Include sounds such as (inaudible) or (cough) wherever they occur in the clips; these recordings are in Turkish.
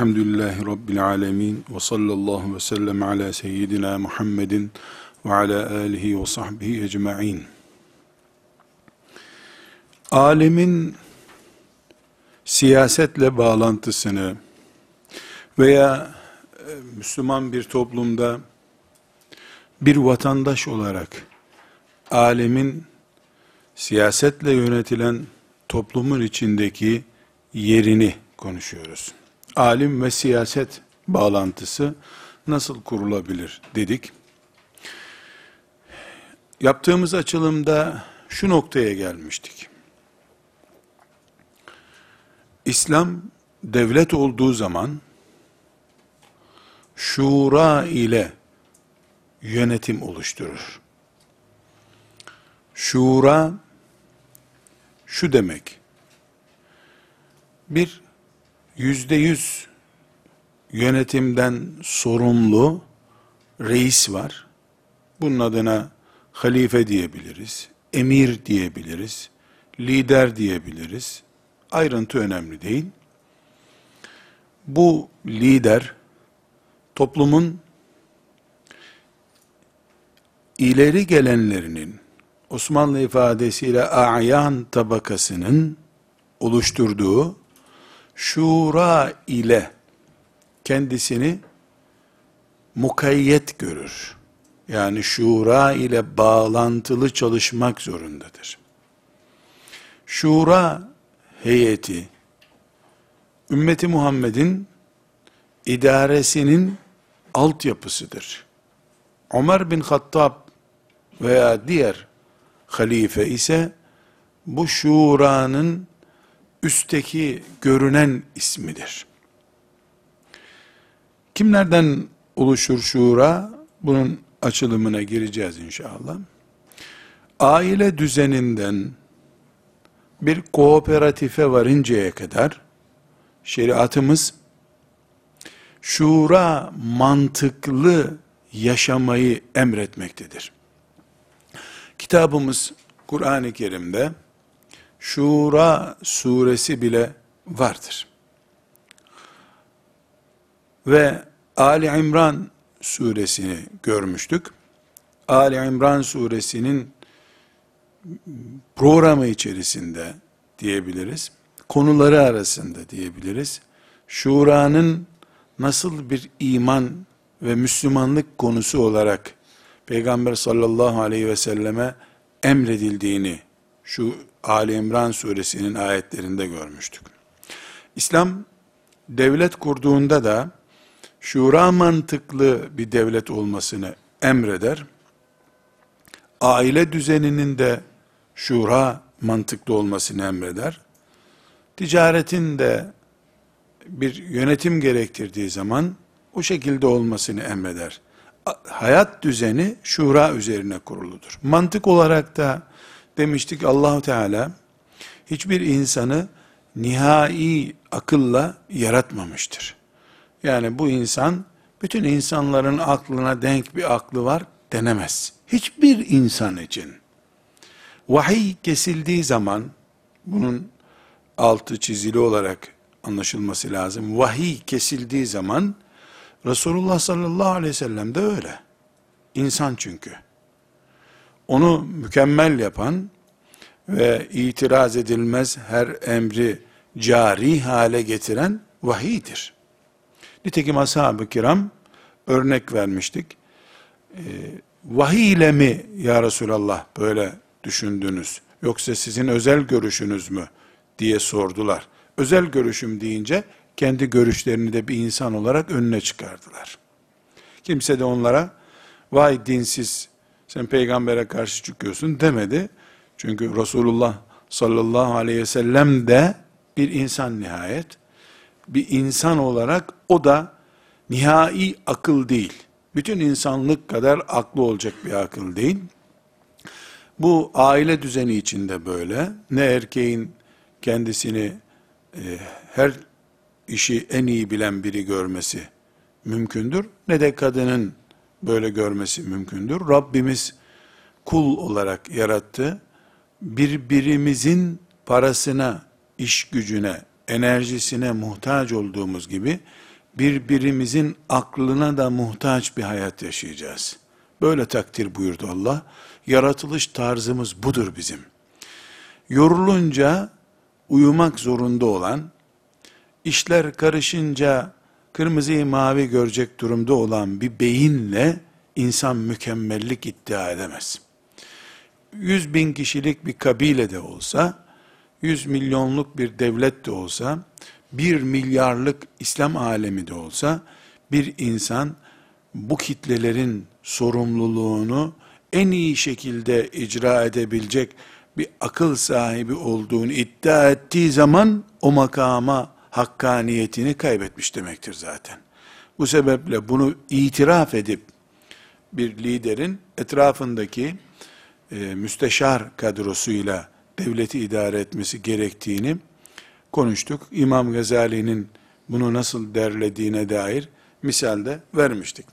Elhamdülillahi Rabbil alemin. Ve sallallahu ve sellem ala seyyidina Muhammedin ve ala alihi ve sahbihi ecma'in. Alemin siyasetle bağlantısını veya e, Müslüman bir toplumda bir vatandaş olarak alemin siyasetle yönetilen toplumun içindeki yerini konuşuyoruz. Alim ve siyaset bağlantısı nasıl kurulabilir dedik. Yaptığımız açılımda şu noktaya gelmiştik. İslam devlet olduğu zaman şura ile yönetim oluşturur. Şura şu demek, bir yüzde yüz yönetimden sorumlu reis var. Bunun adına halife diyebiliriz, emir diyebiliriz, lider diyebiliriz. Ayrıntı önemli değil. Bu lider toplumun ileri gelenlerinin Osmanlı ifadesiyle ayan tabakasının oluşturduğu şura ile kendisini mukayyet görür. Yani şura ile bağlantılı çalışmak zorundadır. Şura heyeti ümmeti Muhammed'in idaresinin altyapısıdır. Ömer bin Hattab veya diğer halife ise bu şuranın üstteki görünen ismidir. Kimlerden oluşur şura? Bunun açılımına gireceğiz inşallah. Aile düzeninden bir kooperatife varıncaya kadar şeriatımız şura mantıklı yaşamayı emretmektedir. Kitabımız Kur'an-ı Kerim'de Şura suresi bile vardır. Ve Ali İmran suresini görmüştük. Ali İmran suresinin programı içerisinde diyebiliriz. Konuları arasında diyebiliriz. Şura'nın nasıl bir iman ve Müslümanlık konusu olarak Peygamber sallallahu aleyhi ve selleme emredildiğini şu Ali İmran suresinin ayetlerinde görmüştük. İslam devlet kurduğunda da şura mantıklı bir devlet olmasını emreder. Aile düzeninin de şura mantıklı olmasını emreder. Ticaretin de bir yönetim gerektirdiği zaman o şekilde olmasını emreder. Hayat düzeni şura üzerine kuruludur. Mantık olarak da demiştik allah Teala hiçbir insanı nihai akılla yaratmamıştır. Yani bu insan bütün insanların aklına denk bir aklı var denemez. Hiçbir insan için. Vahiy kesildiği zaman bunun altı çizili olarak anlaşılması lazım. Vahiy kesildiği zaman Resulullah sallallahu aleyhi ve sellem de öyle. İnsan çünkü onu mükemmel yapan ve itiraz edilmez her emri cari hale getiren vahiydir. Nitekim ashab-ı kiram örnek vermiştik. Ee, vahiy ile mi ya Resulallah böyle düşündünüz? Yoksa sizin özel görüşünüz mü? diye sordular. Özel görüşüm deyince kendi görüşlerini de bir insan olarak önüne çıkardılar. Kimse de onlara vay dinsiz sen peygambere karşı çıkıyorsun demedi. Çünkü Resulullah sallallahu aleyhi ve sellem de bir insan nihayet. Bir insan olarak o da nihai akıl değil. Bütün insanlık kadar aklı olacak bir akıl değil. Bu aile düzeni içinde böyle. Ne erkeğin kendisini e, her işi en iyi bilen biri görmesi mümkündür. Ne de kadının böyle görmesi mümkündür. Rabbimiz kul olarak yarattı. Birbirimizin parasına, iş gücüne, enerjisine muhtaç olduğumuz gibi birbirimizin aklına da muhtaç bir hayat yaşayacağız. Böyle takdir buyurdu Allah. Yaratılış tarzımız budur bizim. Yorulunca uyumak zorunda olan, işler karışınca kırmızıyı mavi görecek durumda olan bir beyinle insan mükemmellik iddia edemez. Yüz bin kişilik bir kabile de olsa, yüz milyonluk bir devlet de olsa, bir milyarlık İslam alemi de olsa, bir insan bu kitlelerin sorumluluğunu en iyi şekilde icra edebilecek bir akıl sahibi olduğunu iddia ettiği zaman o makama hakkaniyetini kaybetmiş demektir zaten. Bu sebeple bunu itiraf edip bir liderin etrafındaki e, müsteşar kadrosuyla devleti idare etmesi gerektiğini konuştuk. İmam Gazali'nin bunu nasıl derlediğine dair misalde vermiştik.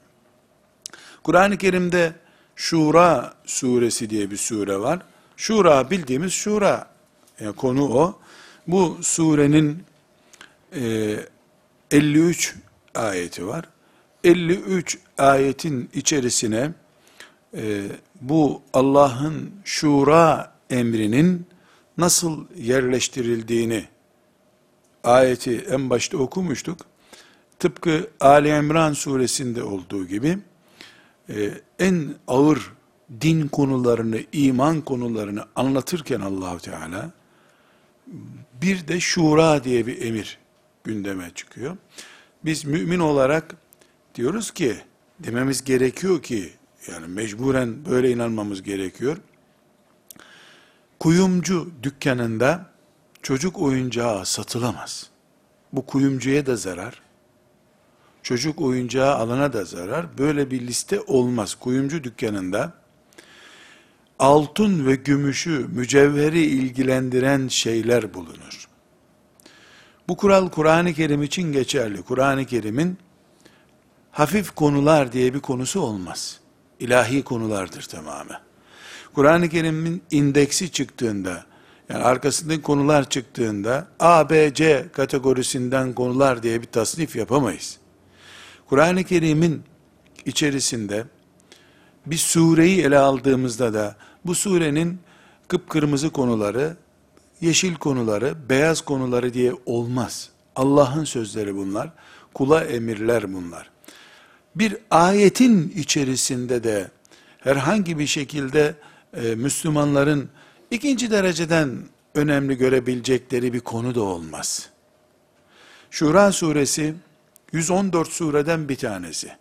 Kur'an-ı Kerim'de Şura suresi diye bir sure var. Şura bildiğimiz Şura yani konu o. Bu surenin e, 53 ayeti var. 53 ayetin içerisine e, bu Allah'ın şura emrinin nasıl yerleştirildiğini ayeti en başta okumuştuk. Tıpkı Ali İmran suresinde olduğu gibi e, en ağır din konularını, iman konularını anlatırken Allahu Teala bir de şura diye bir emir gündeme çıkıyor. Biz mümin olarak diyoruz ki dememiz gerekiyor ki yani mecburen böyle inanmamız gerekiyor. Kuyumcu dükkanında çocuk oyuncağı satılamaz. Bu kuyumcuya da zarar. Çocuk oyuncağı alana da zarar. Böyle bir liste olmaz. Kuyumcu dükkanında altın ve gümüşü, mücevheri ilgilendiren şeyler bulunur. Bu kural Kur'an-ı Kerim için geçerli. Kur'an-ı Kerim'in hafif konular diye bir konusu olmaz. İlahi konulardır tamamen. Kur'an-ı Kerim'in indeksi çıktığında, yani arkasındaki konular çıktığında, A, B, C kategorisinden konular diye bir tasnif yapamayız. Kur'an-ı Kerim'in içerisinde, bir sureyi ele aldığımızda da, bu surenin kıpkırmızı konuları, yeşil konuları, beyaz konuları diye olmaz. Allah'ın sözleri bunlar, kula emirler bunlar. Bir ayetin içerisinde de herhangi bir şekilde e, Müslümanların ikinci dereceden önemli görebilecekleri bir konu da olmaz. Şura suresi 114 sureden bir tanesi.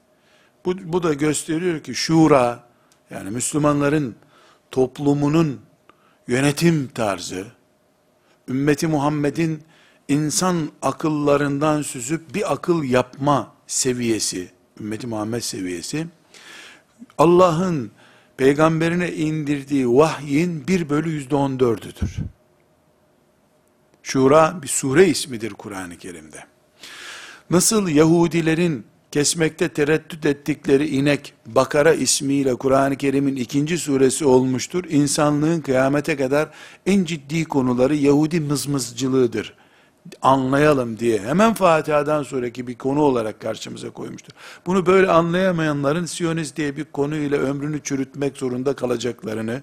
Bu, bu da gösteriyor ki şura yani Müslümanların toplumunun yönetim tarzı, ümmeti Muhammed'in insan akıllarından süzüp bir akıl yapma seviyesi, ümmeti Muhammed seviyesi, Allah'ın peygamberine indirdiği vahyin bir bölü yüzde on dördüdür. Şura bir sure ismidir Kur'an-ı Kerim'de. Nasıl Yahudilerin kesmekte tereddüt ettikleri inek Bakara ismiyle Kur'an-ı Kerim'in ikinci suresi olmuştur. İnsanlığın kıyamete kadar en ciddi konuları Yahudi mızmızcılığıdır. Anlayalım diye hemen Fatiha'dan sonraki bir konu olarak karşımıza koymuştur. Bunu böyle anlayamayanların Siyonist diye bir konuyla ömrünü çürütmek zorunda kalacaklarını,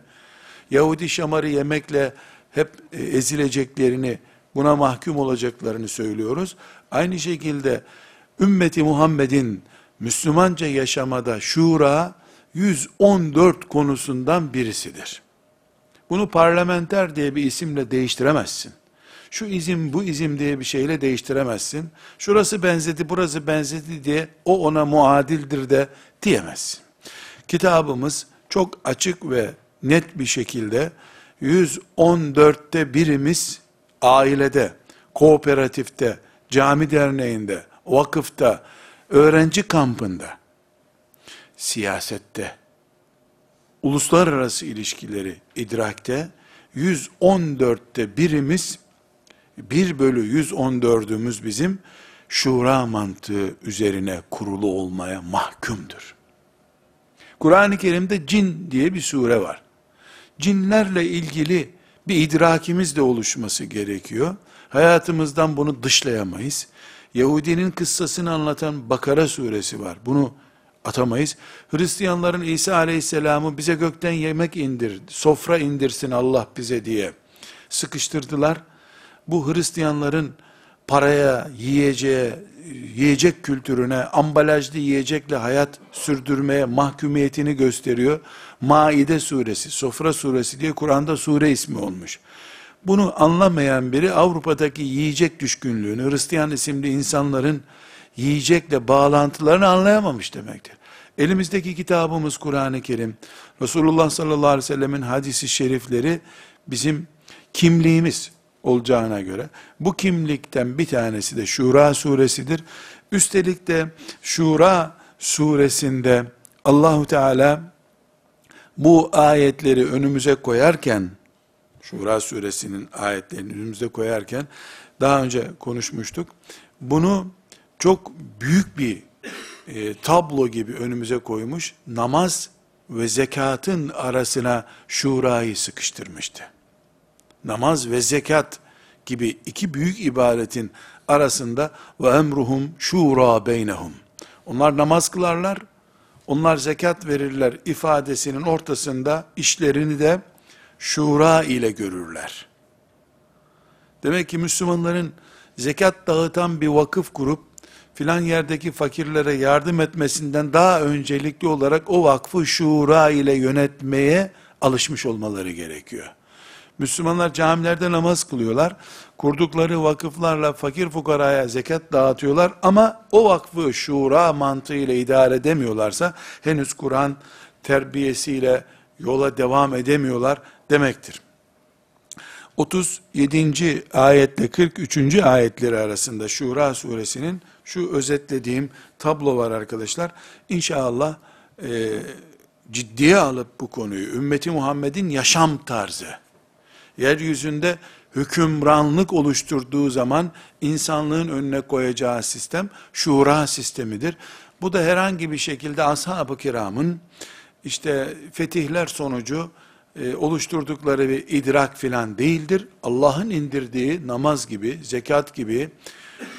Yahudi şamarı yemekle hep e, ezileceklerini, buna mahkum olacaklarını söylüyoruz. Aynı şekilde ümmeti Muhammed'in Müslümanca yaşamada şura 114 konusundan birisidir. Bunu parlamenter diye bir isimle değiştiremezsin. Şu izim bu izim diye bir şeyle değiştiremezsin. Şurası benzedi burası benzedi diye o ona muadildir de diyemezsin. Kitabımız çok açık ve net bir şekilde 114'te birimiz ailede, kooperatifte, cami derneğinde, vakıfta, öğrenci kampında, siyasette, uluslararası ilişkileri idrakte 114'te birimiz 1 bölü 114'ümüz bizim şura mantığı üzerine kurulu olmaya mahkumdur. Kur'an-ı Kerim'de cin diye bir sure var. Cinlerle ilgili bir idrakimiz de oluşması gerekiyor. Hayatımızdan bunu dışlayamayız. Yahudinin kıssasını anlatan Bakara suresi var. Bunu atamayız. Hristiyanların İsa aleyhisselamı bize gökten yemek indir, sofra indirsin Allah bize diye sıkıştırdılar. Bu Hristiyanların paraya, yiyeceğe, yiyecek kültürüne, ambalajlı yiyecekle hayat sürdürmeye mahkumiyetini gösteriyor. Maide suresi, Sofra suresi diye Kur'an'da sure ismi olmuş. Bunu anlamayan biri Avrupa'daki yiyecek düşkünlüğünü, Hristiyan isimli insanların yiyecekle bağlantılarını anlayamamış demektir. Elimizdeki kitabımız Kur'an-ı Kerim, Resulullah sallallahu aleyhi ve sellemin hadisi şerifleri bizim kimliğimiz olacağına göre, bu kimlikten bir tanesi de Şura suresidir. Üstelik de Şura suresinde Allahu Teala bu ayetleri önümüze koyarken, Şura suresinin ayetlerini önümüze koyarken, daha önce konuşmuştuk, bunu çok büyük bir e, tablo gibi önümüze koymuş, namaz ve zekatın arasına şurayı sıkıştırmıştı. Namaz ve zekat gibi iki büyük ibadetin arasında ve emruhum şura beynehum. Onlar namaz kılarlar, onlar zekat verirler ifadesinin ortasında işlerini de şura ile görürler. Demek ki Müslümanların zekat dağıtan bir vakıf kurup filan yerdeki fakirlere yardım etmesinden daha öncelikli olarak o vakfı şura ile yönetmeye alışmış olmaları gerekiyor. Müslümanlar camilerde namaz kılıyorlar. Kurdukları vakıflarla fakir fukaraya zekat dağıtıyorlar ama o vakfı şura mantığıyla idare edemiyorlarsa henüz Kur'an terbiyesiyle yola devam edemiyorlar demektir. 37. ayetle 43. ayetleri arasında Şura suresinin şu özetlediğim tablo var arkadaşlar. İnşallah e, ciddiye alıp bu konuyu, ümmeti Muhammed'in yaşam tarzı, yeryüzünde hükümranlık oluşturduğu zaman insanlığın önüne koyacağı sistem şura sistemidir. Bu da herhangi bir şekilde ashab-ı kiramın işte fetihler sonucu e, oluşturdukları bir idrak filan değildir. Allah'ın indirdiği namaz gibi, zekat gibi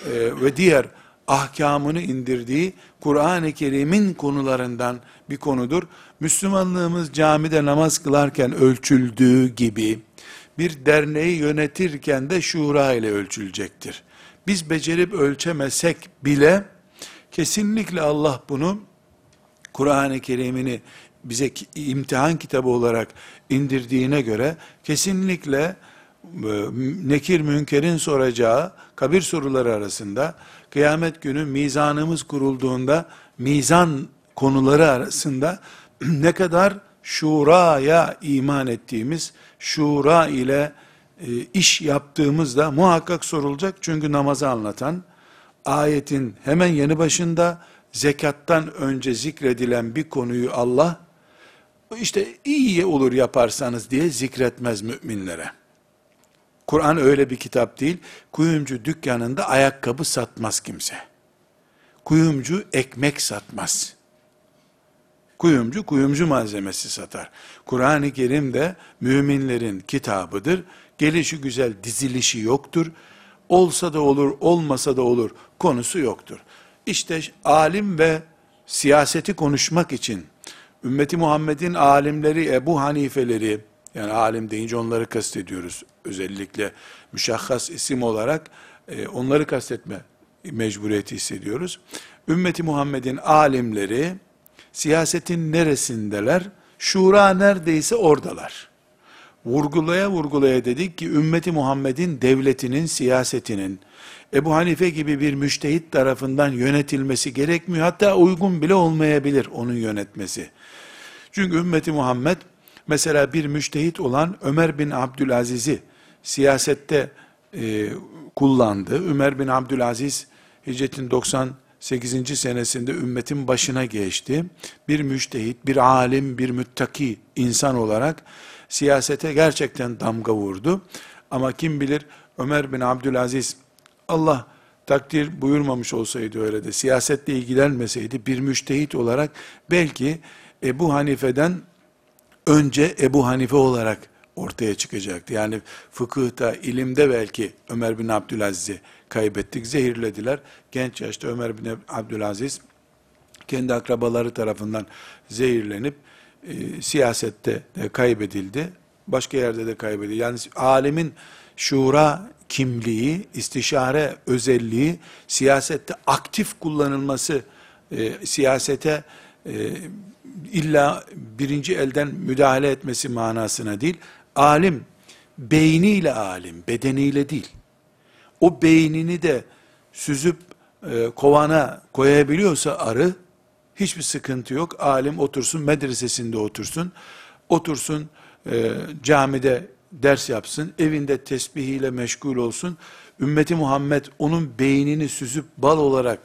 e, ve diğer ahkamını indirdiği Kur'an-ı Kerim'in konularından bir konudur. Müslümanlığımız camide namaz kılarken ölçüldüğü gibi bir derneği yönetirken de şura ile ölçülecektir. Biz becerip ölçemesek bile kesinlikle Allah bunu Kur'an-ı Kerim'ini bize imtihan kitabı olarak indirdiğine göre kesinlikle e, nekir münkerin soracağı kabir soruları arasında kıyamet günü mizanımız kurulduğunda mizan konuları arasında (clears throat) ne kadar şuraya iman ettiğimiz, şura ile e, iş yaptığımızda muhakkak sorulacak. Çünkü namazı anlatan ayetin hemen yanı başında zekattan önce zikredilen bir konuyu Allah işte iyi olur yaparsanız diye zikretmez müminlere. Kur'an öyle bir kitap değil. Kuyumcu dükkanında ayakkabı satmaz kimse. Kuyumcu ekmek satmaz. Kuyumcu kuyumcu malzemesi satar. Kur'an-ı Kerim de müminlerin kitabıdır. Gelişi güzel dizilişi yoktur. Olsa da olur, olmasa da olur konusu yoktur. İşte alim ve siyaseti konuşmak için ümmeti Muhammed'in alimleri, Ebu Hanifeleri, yani alim deyince onları kastediyoruz. Özellikle müşahhas isim olarak e, onları kastetme mecburiyeti hissediyoruz. Ümmeti Muhammed'in alimleri siyasetin neresindeler? Şura neredeyse oradalar. Vurgulaya vurgulaya dedik ki ümmeti Muhammed'in devletinin, siyasetinin Ebu Hanife gibi bir müştehit tarafından yönetilmesi gerekmiyor. Hatta uygun bile olmayabilir onun yönetmesi. Çünkü ümmeti Muhammed mesela bir müştehit olan Ömer bin Abdülaziz'i siyasette e, kullandı. Ömer bin Abdülaziz hicretin 98. senesinde ümmetin başına geçti. Bir müştehit, bir alim, bir müttaki insan olarak siyasete gerçekten damga vurdu. Ama kim bilir Ömer bin Abdülaziz Allah takdir buyurmamış olsaydı öyle de siyasetle ilgilenmeseydi bir müştehit olarak belki Ebu Hanife'den önce Ebu Hanife olarak ortaya çıkacaktı. Yani fıkıhta, ilimde belki Ömer bin Abdülaziz'i kaybettik, zehirlediler. Genç yaşta Ömer bin Abdülaziz kendi akrabaları tarafından zehirlenip e, siyasette de kaybedildi. Başka yerde de kaybedildi. Yani alimin şura kimliği, istişare özelliği siyasette aktif kullanılması, e, siyasete e, illa birinci elden müdahale etmesi manasına değil, alim beyniyle alim, bedeniyle değil. O beynini de süzüp e, kovana koyabiliyorsa arı, hiçbir sıkıntı yok. Alim otursun, medresesinde otursun, otursun e, camide ders yapsın, evinde tesbihiyle meşgul olsun. Ümmeti Muhammed onun beynini süzüp bal olarak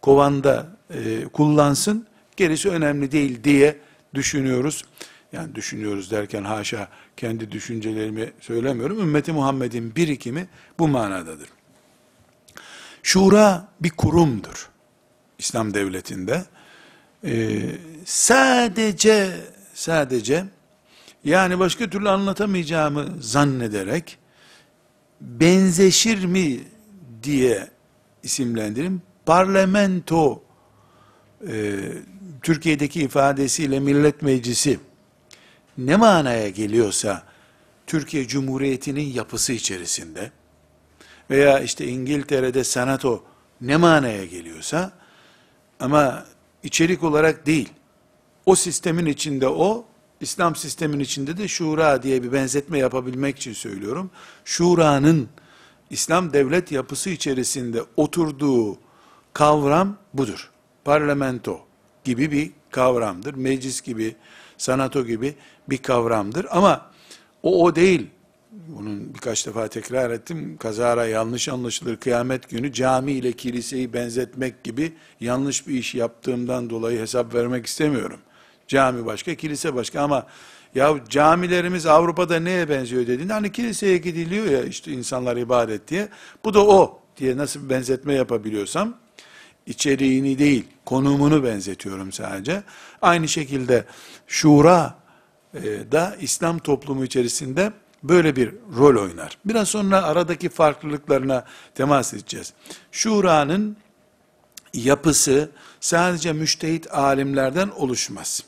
kovanda e, kullansın, gerisi önemli değil diye düşünüyoruz. Yani düşünüyoruz derken haşa kendi düşüncelerimi söylemiyorum. Ümmeti Muhammed'in birikimi bu manadadır. Şura bir kurumdur. İslam devletinde. Ee, sadece sadece yani başka türlü anlatamayacağımı zannederek benzeşir mi diye isimlendirim. Parlamento e, Türkiye'deki ifadesiyle millet meclisi ne manaya geliyorsa Türkiye Cumhuriyeti'nin yapısı içerisinde veya işte İngiltere'de senato ne manaya geliyorsa ama içerik olarak değil. O sistemin içinde o, İslam sistemin içinde de şura diye bir benzetme yapabilmek için söylüyorum. Şura'nın İslam devlet yapısı içerisinde oturduğu kavram budur. Parlamento gibi bir kavramdır. Meclis gibi, sanato gibi bir kavramdır. Ama o o değil. Bunun birkaç defa tekrar ettim. Kazara yanlış anlaşılır. Kıyamet günü cami ile kiliseyi benzetmek gibi yanlış bir iş yaptığımdan dolayı hesap vermek istemiyorum. Cami başka, kilise başka ama ya camilerimiz Avrupa'da neye benziyor dediğinde hani kiliseye gidiliyor ya işte insanlar ibadet diye. Bu da o diye nasıl bir benzetme yapabiliyorsam içeriğini değil, konumunu benzetiyorum sadece. Aynı şekilde şura e, da İslam toplumu içerisinde böyle bir rol oynar. Biraz sonra aradaki farklılıklarına temas edeceğiz. Şura'nın yapısı sadece müştehit alimlerden oluşmaz.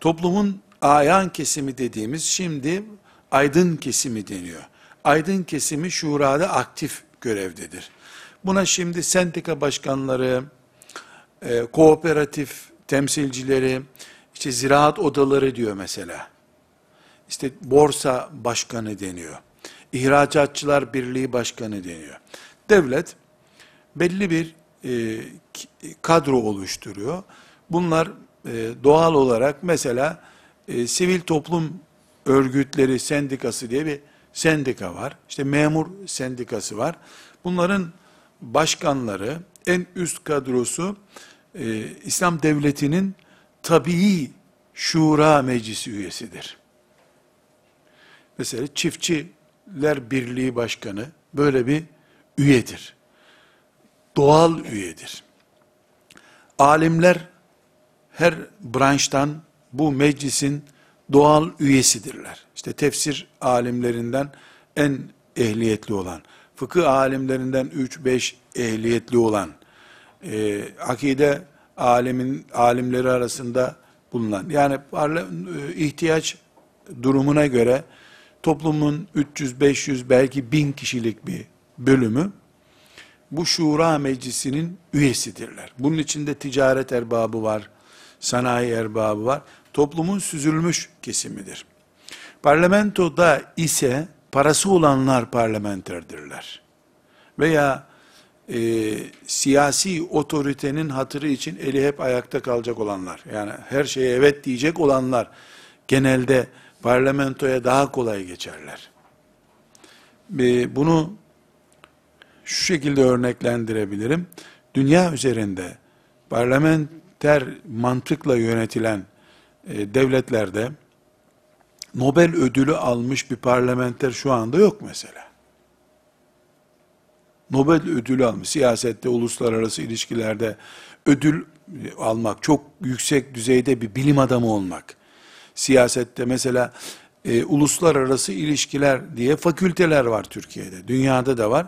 Toplumun ayan kesimi dediğimiz şimdi aydın kesimi deniyor. Aydın kesimi şurada aktif görevdedir. Buna şimdi sendika başkanları, e, kooperatif temsilcileri, işte ziraat odaları diyor mesela. İşte borsa başkanı deniyor. İhracatçılar Birliği Başkanı deniyor. Devlet belli bir e, kadro oluşturuyor. Bunlar e, doğal olarak mesela e, sivil toplum örgütleri sendikası diye bir sendika var. İşte memur sendikası var. Bunların başkanları, en üst kadrosu e, İslam devletinin tabii şura meclisi üyesidir. Mesela çiftçiler birliği başkanı böyle bir üyedir. Doğal üyedir. Alimler her branştan bu meclisin doğal üyesidirler. İşte tefsir alimlerinden en ehliyetli olan, fıkıh alimlerinden 3-5 ehliyetli olan, e, akide alimin alimleri arasında bulunan, yani e, ihtiyaç durumuna göre toplumun 300-500 belki 1000 kişilik bir bölümü bu şura meclisinin üyesidirler. Bunun içinde ticaret erbabı var, sanayi erbabı var. Toplumun süzülmüş kesimidir. Parlamentoda ise parası olanlar parlamenterdirler. Veya e, siyasi otoritenin hatırı için eli hep ayakta kalacak olanlar, yani her şeye evet diyecek olanlar genelde parlamentoya daha kolay geçerler. E, bunu şu şekilde örneklendirebilirim. Dünya üzerinde parlamenter mantıkla yönetilen e, devletlerde Nobel ödülü almış bir parlamenter şu anda yok mesela. Nobel ödülü almış. Siyasette, uluslararası ilişkilerde ödül almak, çok yüksek düzeyde bir bilim adamı olmak. Siyasette mesela e, uluslararası ilişkiler diye fakülteler var Türkiye'de. Dünyada da var.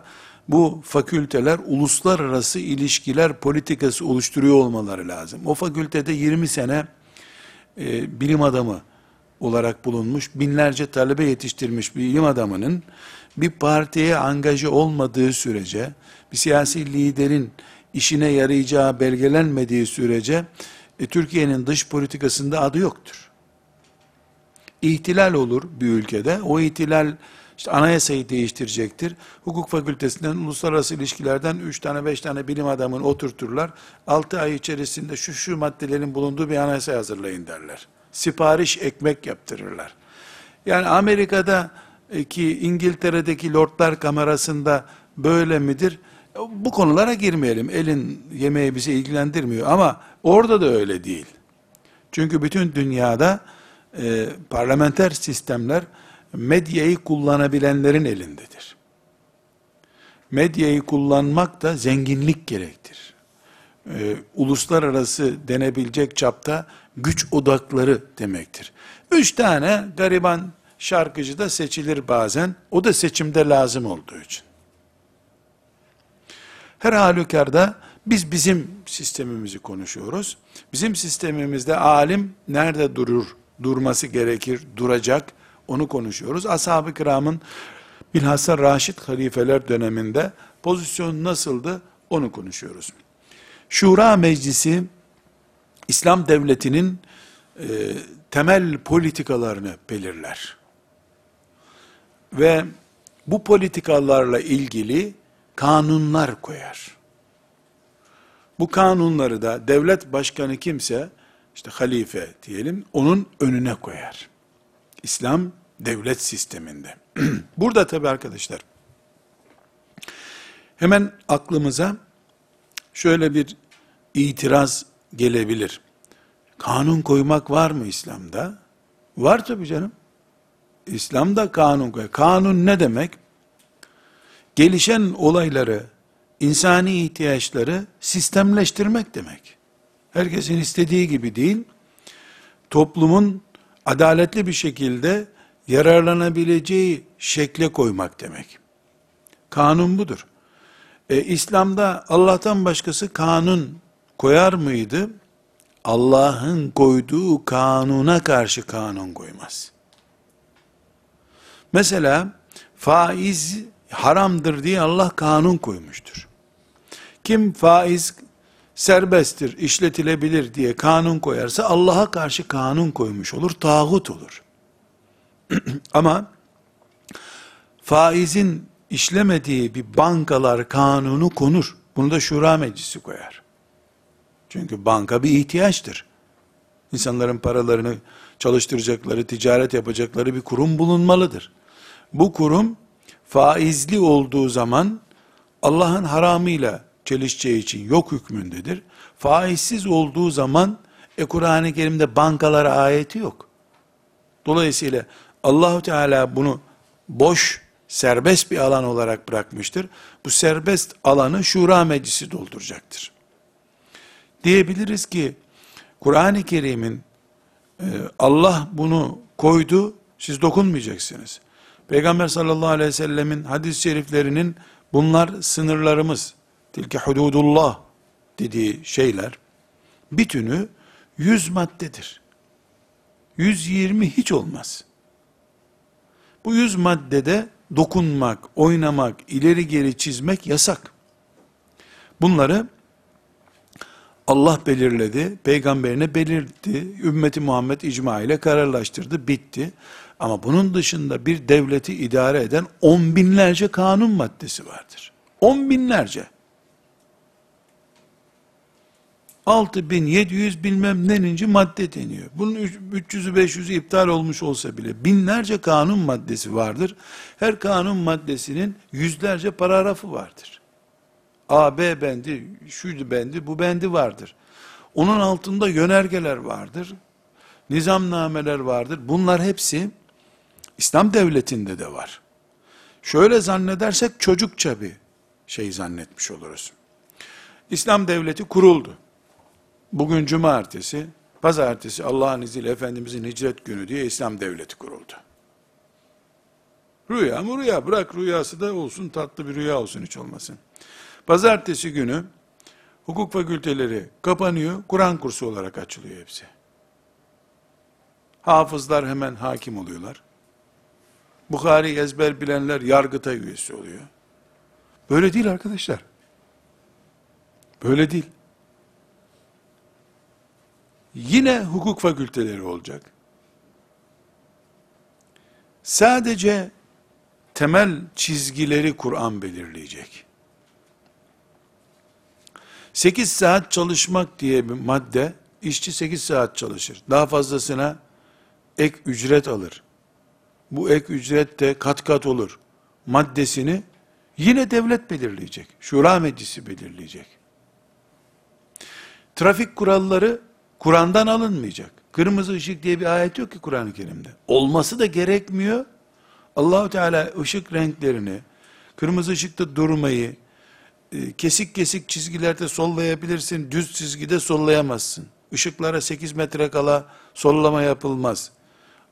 Bu fakülteler uluslararası ilişkiler politikası oluşturuyor olmaları lazım. O fakültede 20 sene e, bilim adamı olarak bulunmuş, binlerce talebe yetiştirmiş bir ilim adamının bir partiye angaje olmadığı sürece, bir siyasi liderin işine yarayacağı belgelenmediği sürece e, Türkiye'nin dış politikasında adı yoktur. İhtilal olur bir ülkede. O ihtilal işte anayasayı değiştirecektir. Hukuk fakültesinden, uluslararası ilişkilerden 3 tane 5 tane bilim adamını oturturlar. 6 ay içerisinde şu şu maddelerin bulunduğu bir anayasa hazırlayın derler. Sipariş ekmek yaptırırlar. Yani Amerika'da ki İngiltere'deki lordlar kamerasında böyle midir? Bu konulara girmeyelim. Elin yemeği bizi ilgilendirmiyor ama orada da öyle değil. Çünkü bütün dünyada e, parlamenter sistemler medyayı kullanabilenlerin elindedir. Medyayı kullanmak da zenginlik gerektir. E, uluslararası denebilecek çapta güç odakları demektir. Üç tane gariban şarkıcı da seçilir bazen. O da seçimde lazım olduğu için. Her halükarda biz bizim sistemimizi konuşuyoruz. Bizim sistemimizde alim nerede durur, durması gerekir, duracak onu konuşuyoruz. Ashab-ı kiramın bilhassa Raşid halifeler döneminde pozisyon nasıldı onu konuşuyoruz. Şura Meclisi İslam devletinin e, temel politikalarını belirler. Ve bu politikalarla ilgili kanunlar koyar. Bu kanunları da devlet başkanı kimse, işte halife diyelim, onun önüne koyar. İslam devlet sisteminde. (clears throat) Burada tabi arkadaşlar, hemen aklımıza şöyle bir itiraz gelebilir. Kanun koymak var mı İslam'da? Var tabi canım. İslam'da kanun koyar. Kanun ne demek? Gelişen olayları, insani ihtiyaçları sistemleştirmek demek. Herkesin istediği gibi değil, toplumun adaletli bir şekilde yararlanabileceği şekle koymak demek. Kanun budur. E, İslam'da Allah'tan başkası kanun koyar mıydı? Allah'ın koyduğu kanuna karşı kanun koymaz. Mesela faiz haramdır diye Allah kanun koymuştur. Kim faiz serbesttir, işletilebilir diye kanun koyarsa Allah'a karşı kanun koymuş olur, tağut olur. (clears throat) Ama faizin işlemediği bir bankalar kanunu konur. Bunu da şura meclisi koyar. Çünkü banka bir ihtiyaçtır. İnsanların paralarını çalıştıracakları, ticaret yapacakları bir kurum bulunmalıdır. Bu kurum faizli olduğu zaman Allah'ın haramıyla çelişeceği için yok hükmündedir. Faizsiz olduğu zaman e Kur'an-ı Kerim'de bankalara ayeti yok. Dolayısıyla Allahu Teala bunu boş, serbest bir alan olarak bırakmıştır. Bu serbest alanı Şura Meclisi dolduracaktır. Diyebiliriz ki Kur'an-ı Kerim'in e, Allah bunu koydu, siz dokunmayacaksınız. Peygamber sallallahu aleyhi ve sellemin hadis-i şeriflerinin bunlar sınırlarımız, tilke hududullah dediği şeyler, bütünü 100 maddedir. 120 hiç olmaz. Bu 100 maddede dokunmak, oynamak, ileri geri çizmek yasak. Bunları Allah belirledi, peygamberine belirtti, ümmeti Muhammed icma ile kararlaştırdı, bitti. Ama bunun dışında bir devleti idare eden on binlerce kanun maddesi vardır. On binlerce. 6700 bilmem neninci madde deniyor. Bunun 300'ü 500'ü iptal olmuş olsa bile binlerce kanun maddesi vardır. Her kanun maddesinin yüzlerce paragrafı vardır. A, B bendi, şuydu bendi, bu bendi vardır. Onun altında yönergeler vardır. Nizamnameler vardır. Bunlar hepsi İslam devletinde de var. Şöyle zannedersek çocukça bir şey zannetmiş oluruz. İslam devleti kuruldu. Bugün cumartesi, pazartesi Allah'ın izniyle Efendimizin hicret günü diye İslam devleti kuruldu. Rüya mı rüya? Bırak rüyası da olsun, tatlı bir rüya olsun hiç olmasın. Pazartesi günü hukuk fakülteleri kapanıyor, Kur'an kursu olarak açılıyor hepsi. Hafızlar hemen hakim oluyorlar. Bukhari ezber bilenler yargıta üyesi oluyor. Böyle değil arkadaşlar. Böyle değil. Yine hukuk fakülteleri olacak. Sadece temel çizgileri Kur'an belirleyecek. 8 saat çalışmak diye bir madde, işçi 8 saat çalışır. Daha fazlasına ek ücret alır. Bu ek ücret de kat kat olur. Maddesini yine devlet belirleyecek. Şura meclisi belirleyecek. Trafik kuralları Kur'an'dan alınmayacak. Kırmızı ışık diye bir ayet yok ki Kur'an-ı Kerim'de. Olması da gerekmiyor. Allahu Teala ışık renklerini, kırmızı ışıkta durmayı, kesik kesik çizgilerde sollayabilirsin, düz çizgide sollayamazsın. Işıklara 8 metre kala sollama yapılmaz.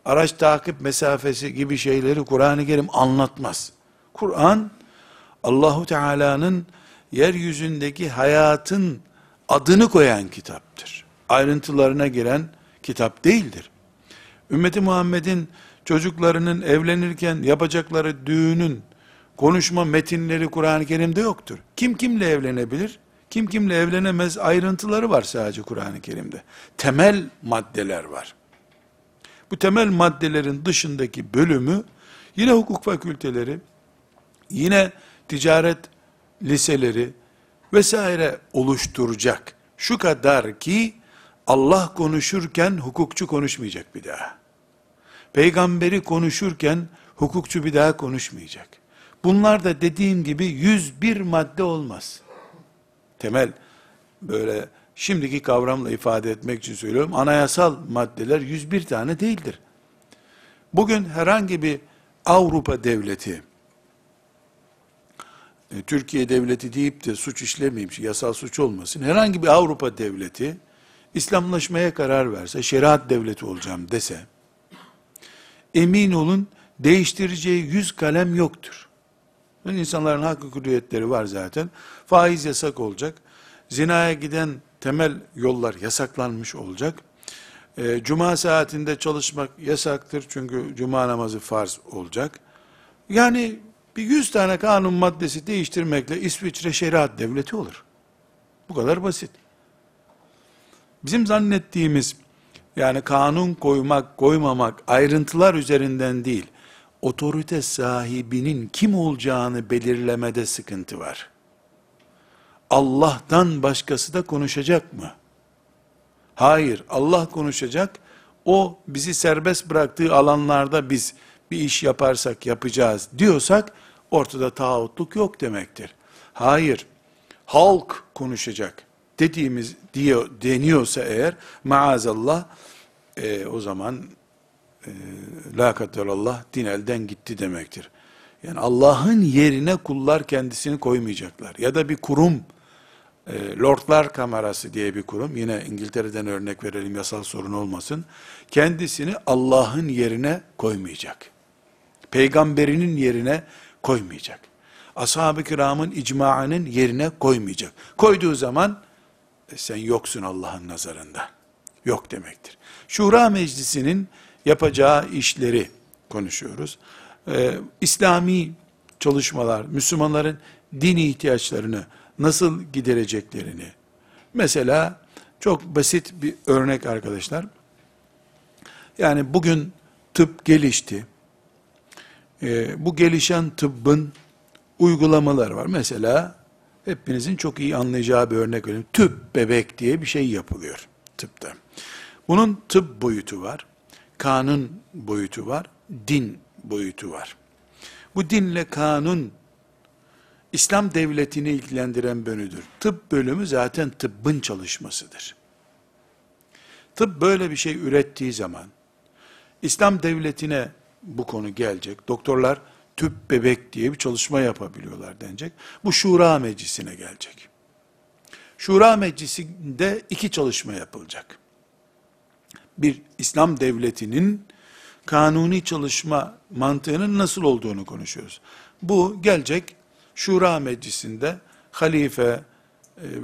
Araç takip mesafesi gibi şeyleri Kur'an-ı Kerim anlatmaz. Kur'an Allahu Teala'nın yeryüzündeki hayatın adını koyan kitaptır. Ayrıntılarına giren kitap değildir. Ümmeti Muhammed'in çocuklarının evlenirken yapacakları düğünün konuşma metinleri Kur'an-ı Kerim'de yoktur. Kim kimle evlenebilir? Kim kimle evlenemez ayrıntıları var sadece Kur'an-ı Kerim'de. Temel maddeler var. Bu temel maddelerin dışındaki bölümü yine hukuk fakülteleri, yine ticaret liseleri vesaire oluşturacak. Şu kadar ki Allah konuşurken hukukçu konuşmayacak bir daha. Peygamberi konuşurken hukukçu bir daha konuşmayacak. Bunlar da dediğim gibi 101 madde olmaz. Temel böyle şimdiki kavramla ifade etmek için söylüyorum. Anayasal maddeler 101 tane değildir. Bugün herhangi bir Avrupa devleti, e, Türkiye devleti deyip de suç işlemeyeyim, yasal suç olmasın. Herhangi bir Avrupa devleti, İslamlaşmaya karar verse, şeriat devleti olacağım dese, emin olun değiştireceği yüz kalem yoktur. Yani insanların hakkı hürriyetleri var zaten. Faiz yasak olacak. Zinaya giden temel yollar yasaklanmış olacak. E, cuma saatinde çalışmak yasaktır çünkü cuma namazı farz olacak. Yani bir yüz tane kanun maddesi değiştirmekle İsviçre şeriat devleti olur. Bu kadar basit. Bizim zannettiğimiz yani kanun koymak, koymamak ayrıntılar üzerinden değil, otorite sahibinin kim olacağını belirlemede sıkıntı var. Allah'tan başkası da konuşacak mı? Hayır, Allah konuşacak. O bizi serbest bıraktığı alanlarda biz bir iş yaparsak yapacağız diyorsak ortada tağutluk yok demektir. Hayır, halk konuşacak dediğimiz diyor deniyorsa eğer maazallah e, o zaman e, la Allah din elden gitti demektir. Yani Allah'ın yerine kullar kendisini koymayacaklar. Ya da bir kurum, e, Lordlar Kamerası diye bir kurum, yine İngiltere'den örnek verelim yasal sorun olmasın, kendisini Allah'ın yerine koymayacak. Peygamberinin yerine koymayacak. Ashab-ı kiramın icmaının yerine koymayacak. Koyduğu zaman e, sen yoksun Allah'ın nazarında. Yok demektir. Şura meclisinin yapacağı işleri konuşuyoruz. Ee, İslami çalışmalar, Müslümanların dini ihtiyaçlarını nasıl gidereceklerini, mesela çok basit bir örnek arkadaşlar, yani bugün tıp gelişti, ee, bu gelişen tıbbın uygulamaları var. Mesela hepinizin çok iyi anlayacağı bir örnek vereyim. Tüp bebek diye bir şey yapılıyor tıpta. Bunun tıp boyutu var, kanun boyutu var, din boyutu var. Bu dinle kanun İslam devletini ilgilendiren bölümüdür. Tıp bölümü zaten tıbbın çalışmasıdır. Tıp böyle bir şey ürettiği zaman İslam devletine bu konu gelecek. Doktorlar tüp bebek diye bir çalışma yapabiliyorlar denecek. Bu şura meclisine gelecek. Şura meclisinde iki çalışma yapılacak. Bir İslam devletinin kanuni çalışma mantığının nasıl olduğunu konuşuyoruz. Bu gelecek Şura Meclisi'nde halife e,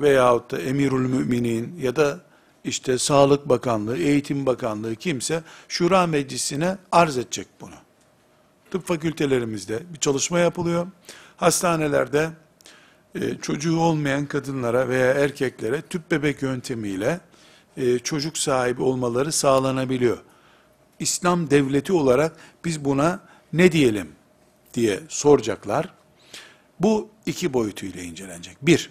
veyahut da emirül müminin ya da işte Sağlık Bakanlığı, Eğitim Bakanlığı kimse Şura Meclisi'ne arz edecek bunu. Tıp fakültelerimizde bir çalışma yapılıyor. Hastanelerde e, çocuğu olmayan kadınlara veya erkeklere tüp bebek yöntemiyle e, çocuk sahibi olmaları sağlanabiliyor. İslam devleti olarak biz buna ne diyelim diye soracaklar. Bu iki boyutuyla incelenecek. Bir,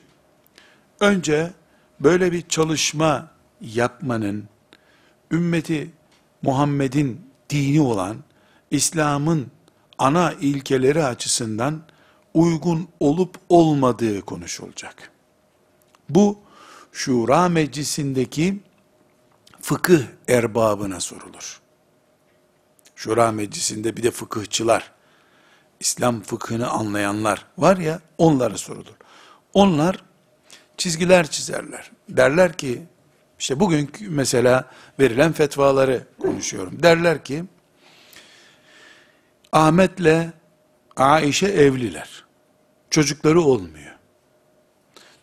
önce böyle bir çalışma yapmanın ümmeti Muhammed'in dini olan İslam'ın ana ilkeleri açısından uygun olup olmadığı konuşulacak. Bu Şura Meclisi'ndeki fıkıh erbabına sorulur. Şura Meclisi'nde bir de fıkıhçılar, İslam fıkhını anlayanlar var ya onlara sorulur. Onlar çizgiler çizerler. Derler ki işte bugünkü mesela verilen fetvaları konuşuyorum. Derler ki Ahmet'le Aişe evliler. Çocukları olmuyor.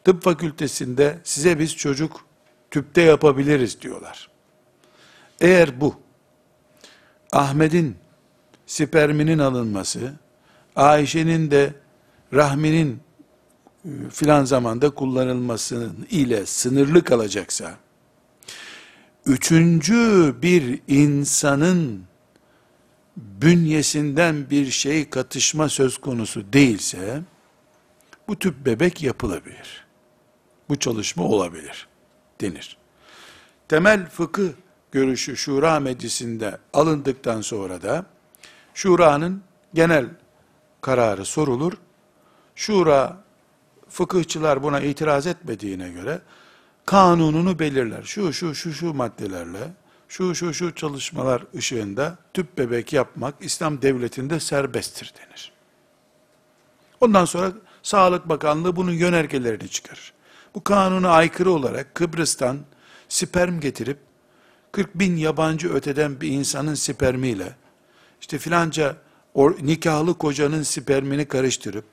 Tıp fakültesinde size biz çocuk tüpte yapabiliriz diyorlar. Eğer bu Ahmet'in sperminin alınması, Ayşe'nin de rahminin e, filan zamanda kullanılması ile sınırlı kalacaksa, üçüncü bir insanın bünyesinden bir şey katışma söz konusu değilse, bu tüp bebek yapılabilir. Bu çalışma olabilir denir. Temel fıkıh görüşü Şura Meclisi'nde alındıktan sonra da Şura'nın genel kararı sorulur. Şura fıkıhçılar buna itiraz etmediğine göre kanununu belirler. Şu şu şu şu maddelerle şu şu şu çalışmalar ışığında tüp bebek yapmak İslam devletinde serbesttir denir. Ondan sonra Sağlık Bakanlığı bunun yönergelerini çıkarır. Bu kanuna aykırı olarak Kıbrıs'tan sperm getirip 40 bin yabancı öteden bir insanın spermiyle işte filanca or, nikahlı kocanın spermini karıştırıp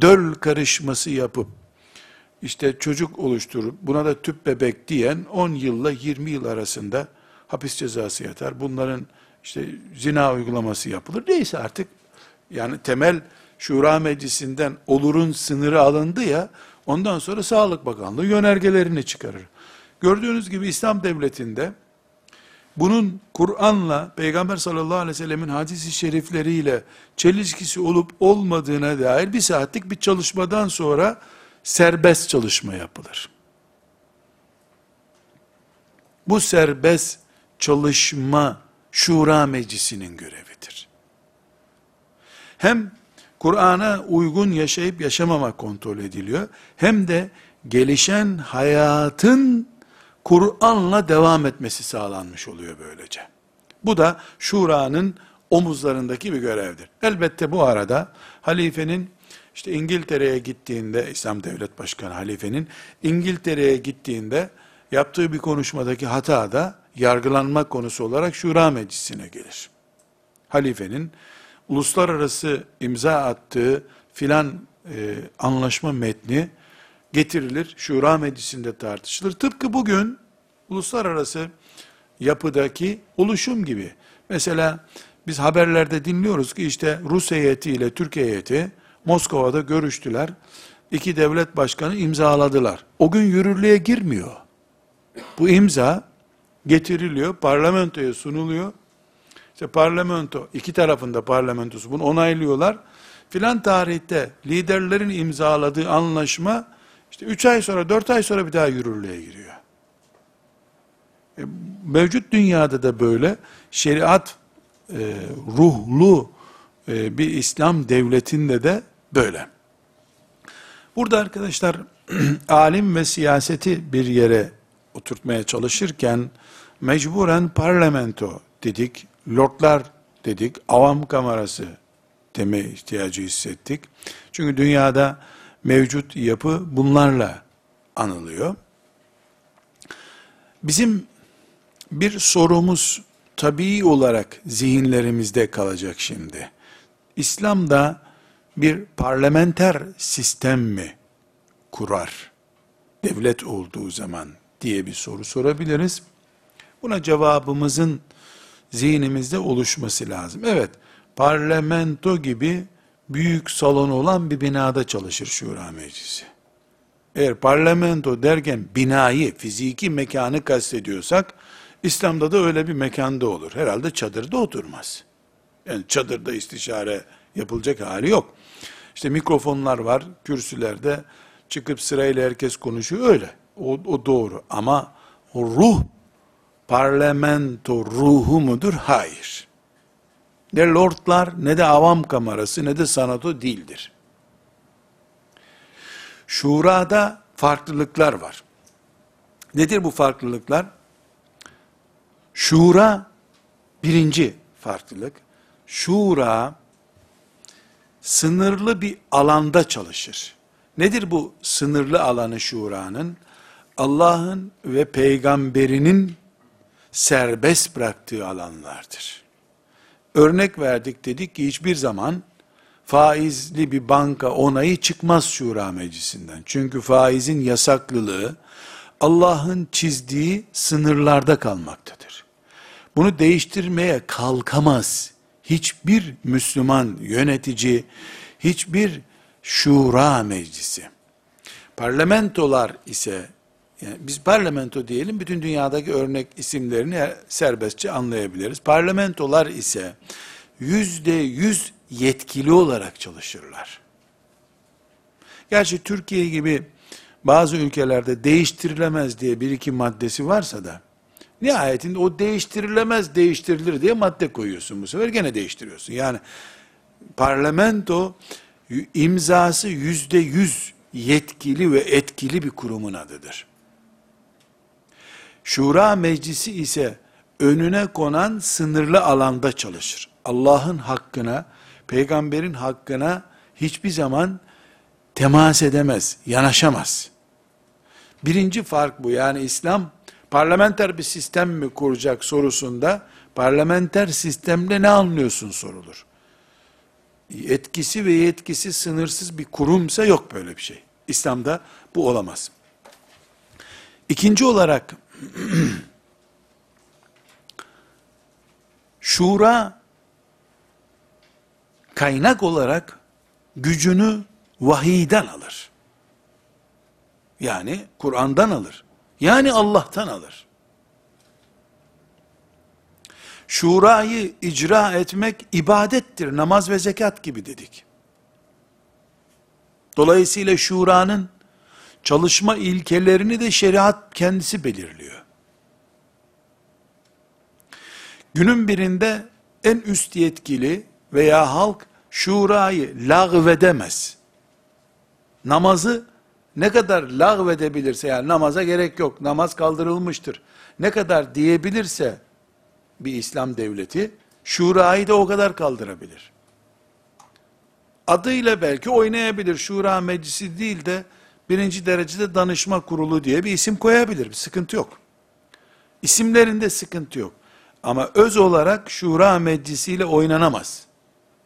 döl karışması yapıp işte çocuk oluşturup buna da tüp bebek diyen 10 yılla 20 yıl arasında hapis cezası yatar. Bunların işte zina uygulaması yapılır. Neyse artık yani temel Şura Meclisi'nden olurun sınırı alındı ya ondan sonra Sağlık Bakanlığı yönergelerini çıkarır. Gördüğünüz gibi İslam devletinde bunun Kur'an'la Peygamber sallallahu aleyhi ve sellemin hadisi şerifleriyle çelişkisi olup olmadığına dair bir saatlik bir çalışmadan sonra serbest çalışma yapılır. Bu serbest çalışma şura meclisinin görevidir. Hem Kur'an'a uygun yaşayıp yaşamamak kontrol ediliyor, hem de gelişen hayatın Kur'an'la devam etmesi sağlanmış oluyor böylece. Bu da şuranın omuzlarındaki bir görevdir. Elbette bu arada halifenin işte İngiltere'ye gittiğinde İslam Devlet Başkanı halifenin İngiltere'ye gittiğinde yaptığı bir konuşmadaki hata da yargılanma konusu olarak Şura Meclisi'ne gelir. Halifenin uluslararası imza attığı filan e, anlaşma metni getirilir, Şura Meclisi'nde tartışılır. Tıpkı bugün uluslararası yapıdaki oluşum gibi. Mesela biz haberlerde dinliyoruz ki işte Rus heyeti ile Türk heyeti Moskova'da görüştüler. İki devlet başkanı imzaladılar. O gün yürürlüğe girmiyor. Bu imza getiriliyor, parlamentoya sunuluyor. İşte parlamento, iki tarafında parlamentosu bunu onaylıyorlar. Filan tarihte liderlerin imzaladığı anlaşma işte üç ay sonra, dört ay sonra bir daha yürürlüğe giriyor. E, mevcut dünyada da böyle şeriat e, ruhlu e, bir İslam devletinde de böyle. Burada arkadaşlar (clears throat) alim ve siyaseti bir yere oturtmaya çalışırken mecburen parlamento dedik, lordlar dedik, avam kamerası deme ihtiyacı hissettik. Çünkü dünyada mevcut yapı bunlarla anılıyor. Bizim bir sorumuz tabii olarak zihinlerimizde kalacak şimdi. İslam'da bir parlamenter sistem mi kurar? Devlet olduğu zaman diye bir soru sorabiliriz. Buna cevabımızın zihnimizde oluşması lazım. Evet, parlamento gibi büyük salon olan bir binada çalışır şura meclisi. Eğer parlamento derken binayı, fiziki mekanı kastediyorsak, İslam'da da öyle bir mekanda olur. Herhalde çadırda oturmaz. Yani çadırda istişare yapılacak hali yok. İşte mikrofonlar var, kürsülerde çıkıp sırayla herkes konuşuyor öyle. O, o doğru ama o ruh parlamento ruhu mudur? Hayır. Ne lordlar ne de avam kamerası ne de sanato değildir. Şurada farklılıklar var. Nedir bu farklılıklar? Şura birinci farklılık. Şura sınırlı bir alanda çalışır. Nedir bu sınırlı alanı şuranın? Allah'ın ve peygamberinin serbest bıraktığı alanlardır. Örnek verdik dedik ki hiçbir zaman faizli bir banka onayı çıkmaz şura meclisinden. Çünkü faizin yasaklılığı Allah'ın çizdiği sınırlarda kalmaktadır. Bunu değiştirmeye kalkamaz. Hiçbir Müslüman yönetici, hiçbir şura meclisi. Parlamentolar ise yani biz parlamento diyelim, bütün dünyadaki örnek isimlerini serbestçe anlayabiliriz. Parlamentolar ise yüzde yüz yetkili olarak çalışırlar. Gerçi Türkiye gibi bazı ülkelerde değiştirilemez diye bir iki maddesi varsa da, nihayetinde o değiştirilemez değiştirilir diye madde koyuyorsun bu sefer gene değiştiriyorsun. Yani parlamento imzası yüzde yüz yetkili ve etkili bir kurumun adıdır. Şura meclisi ise önüne konan sınırlı alanda çalışır. Allah'ın hakkına, peygamberin hakkına hiçbir zaman temas edemez, yanaşamaz. Birinci fark bu. Yani İslam parlamenter bir sistem mi kuracak sorusunda parlamenter sistemle ne anlıyorsun sorulur. Etkisi ve yetkisi sınırsız bir kurumsa yok böyle bir şey. İslam'da bu olamaz. İkinci olarak (clears throat) Şura kaynak olarak gücünü vahiyden alır. Yani Kur'an'dan alır. Yani Allah'tan alır. Şurayı icra etmek ibadettir. Namaz ve zekat gibi dedik. Dolayısıyla şuranın çalışma ilkelerini de şeriat kendisi belirliyor. Günün birinde en üst yetkili veya halk şurayı lağvedemez. Namazı ne kadar lağvedebilirse yani namaza gerek yok, namaz kaldırılmıştır. Ne kadar diyebilirse bir İslam devleti şurayı da o kadar kaldırabilir. Adıyla belki oynayabilir. Şura meclisi değil de birinci derecede danışma kurulu diye bir isim koyabilir. Bir sıkıntı yok. İsimlerinde sıkıntı yok. Ama öz olarak şura meclisiyle oynanamaz.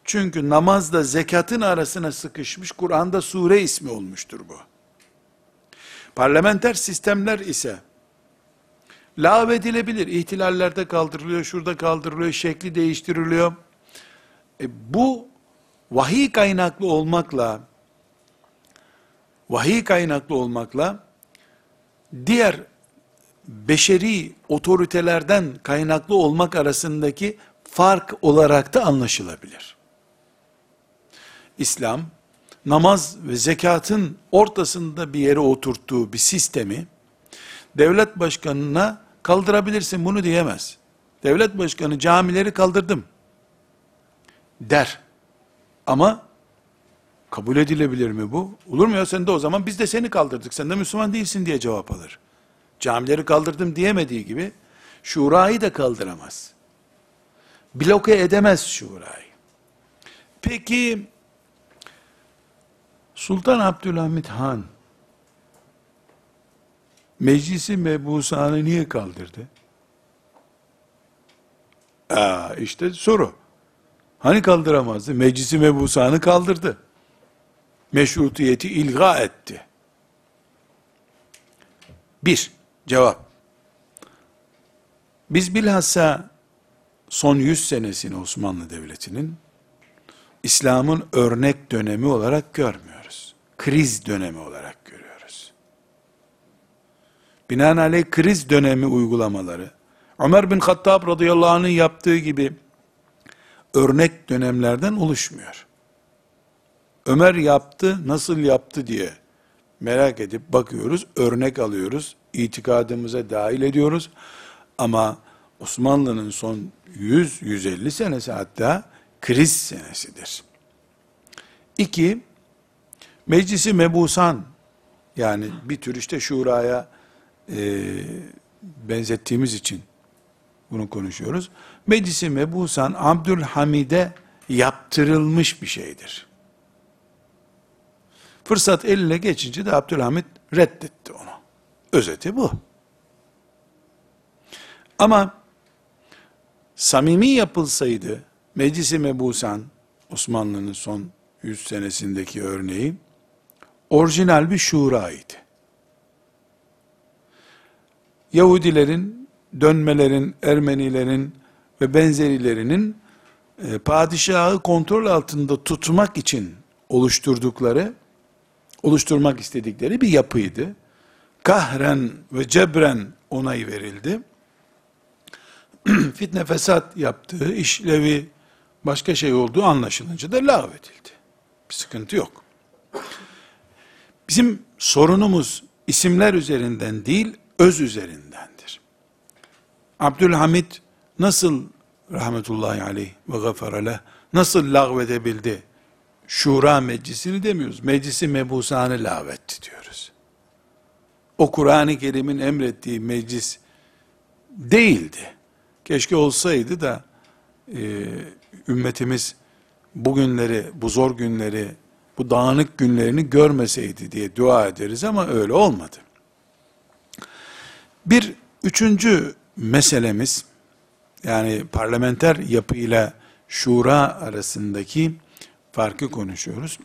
Çünkü namazla zekatın arasına sıkışmış Kur'an'da sure ismi olmuştur bu. Parlamenter sistemler ise lağvedilebilir. İhtilallerde kaldırılıyor, şurada kaldırılıyor, şekli değiştiriliyor. E, bu vahiy kaynaklı olmakla vahiy kaynaklı olmakla diğer beşeri otoritelerden kaynaklı olmak arasındaki fark olarak da anlaşılabilir. İslam namaz ve zekatın ortasında bir yere oturttuğu bir sistemi devlet başkanına kaldırabilirsin bunu diyemez. Devlet başkanı camileri kaldırdım der. Ama kabul edilebilir mi bu? Olur mu ya sen de o zaman biz de seni kaldırdık. Sen de Müslüman değilsin diye cevap alır. Camileri kaldırdım diyemediği gibi şurayı da kaldıramaz. Bloke edemez şurayı. Peki Sultan Abdülhamit Han meclisi mebusanı niye kaldırdı? Aa, işte soru. Hani kaldıramazdı? Meclisi mebusanı kaldırdı. Meşrutiyeti ilga etti. Bir, cevap. Biz bilhassa son 100 senesini Osmanlı Devleti'nin İslam'ın örnek dönemi olarak görmüyoruz. Kriz dönemi olarak görüyoruz. Binaenaleyh kriz dönemi uygulamaları, Ömer bin Hattab radıyallahu anh'ın yaptığı gibi örnek dönemlerden oluşmuyor. Ömer yaptı, nasıl yaptı diye merak edip bakıyoruz, örnek alıyoruz, itikadımıza dahil ediyoruz. Ama Osmanlı'nın son 100-150 senesi hatta kriz senesidir. İki, meclisi mebusan, yani bir tür işte şuraya e, benzettiğimiz için bunu konuşuyoruz. Meclisi mebusan Abdülhamid'e yaptırılmış bir şeydir. Fırsat eline geçince de Abdülhamid reddetti onu. Özeti bu. Ama samimi yapılsaydı Meclisi Mebusan Osmanlı'nın son 100 senesindeki örneği orijinal bir şuraydı. Yahudilerin, dönmelerin, Ermenilerin ve benzerilerinin e, padişahı kontrol altında tutmak için oluşturdukları, oluşturmak istedikleri bir yapıydı. Kahren ve cebren onay verildi. (clears throat) fitne fesat yaptığı, işlevi başka şey olduğu anlaşılınca da lağvedildi. Bir sıkıntı yok. Bizim sorunumuz isimler üzerinden değil, öz üzerindendir. Abdülhamid nasıl rahmetullahi aleyh ve gafaraleh nasıl lağvedebildi? Şura meclisini demiyoruz. Meclisi mebusanı lağvetti diyoruz. O Kur'an-ı Kerim'in emrettiği meclis değildi. Keşke olsaydı da e, ümmetimiz bugünleri, bu zor günleri, bu dağınık günlerini görmeseydi diye dua ederiz ama öyle olmadı. Bir üçüncü meselemiz, yani parlamenter yapıyla şura arasındaki farkı konuşuyoruz.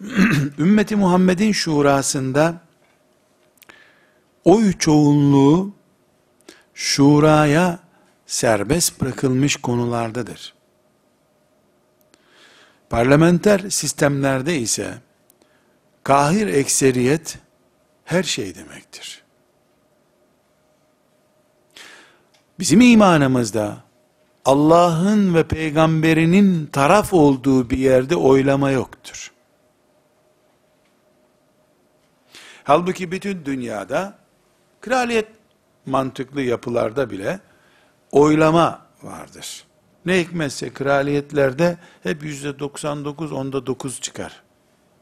(clears throat) Ümmeti Muhammed'in şurasında oy çoğunluğu şuraya serbest bırakılmış konulardadır. Parlamenter sistemlerde ise kahir ekseriyet her şey demektir. Bizim imanımızda Allah'ın ve peygamberinin taraf olduğu bir yerde oylama yoktur. Halbuki bütün dünyada kraliyet mantıklı yapılarda bile oylama vardır. Ne hikmetse kraliyetlerde hep yüzde 99 onda 9 çıkar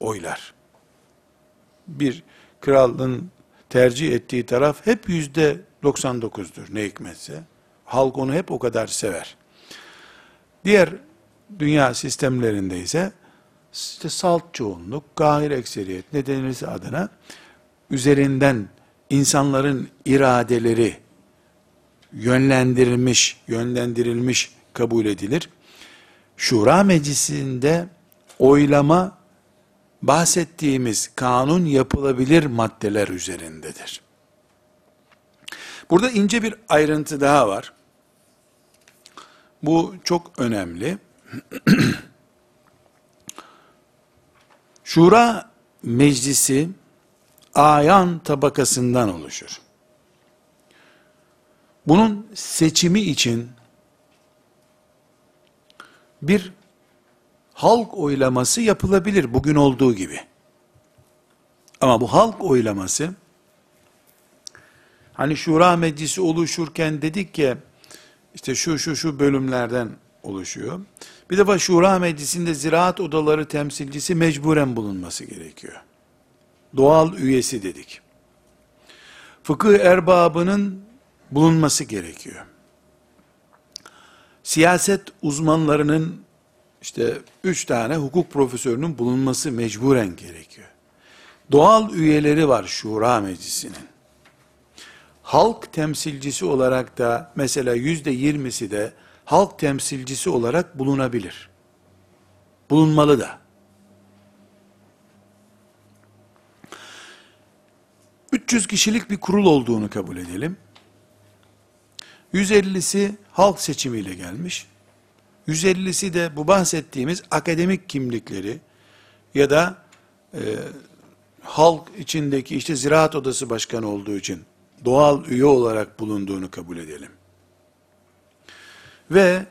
oylar. Bir kralın tercih ettiği taraf hep yüzde 99'dur ne hikmetse. Halk onu hep o kadar sever. Diğer dünya sistemlerinde ise işte salt çoğunluk, kahir ekseriyet ne denirse adına üzerinden insanların iradeleri yönlendirilmiş, yönlendirilmiş kabul edilir. Şura meclisinde oylama bahsettiğimiz kanun yapılabilir maddeler üzerindedir. Burada ince bir ayrıntı daha var. Bu çok önemli. (clears throat) Şura meclisi ayan tabakasından oluşur. Bunun seçimi için bir halk oylaması yapılabilir bugün olduğu gibi. Ama bu halk oylaması hani şura meclisi oluşurken dedik ki işte şu şu şu bölümlerden oluşuyor. Bir defa şura meclisinde ziraat odaları temsilcisi mecburen bulunması gerekiyor. Doğal üyesi dedik. Fıkıh erbabının bulunması gerekiyor. Siyaset uzmanlarının işte üç tane hukuk profesörünün bulunması mecburen gerekiyor. Doğal üyeleri var Şura Meclisi'nin. Halk temsilcisi olarak da mesela yüzde yirmisi de halk temsilcisi olarak bulunabilir. Bulunmalı da. 300 kişilik bir kurul olduğunu kabul edelim. 150'si halk seçimiyle gelmiş. 150'si de bu bahsettiğimiz akademik kimlikleri ya da e, halk içindeki işte ziraat odası başkanı olduğu için doğal üye olarak bulunduğunu kabul edelim. Ve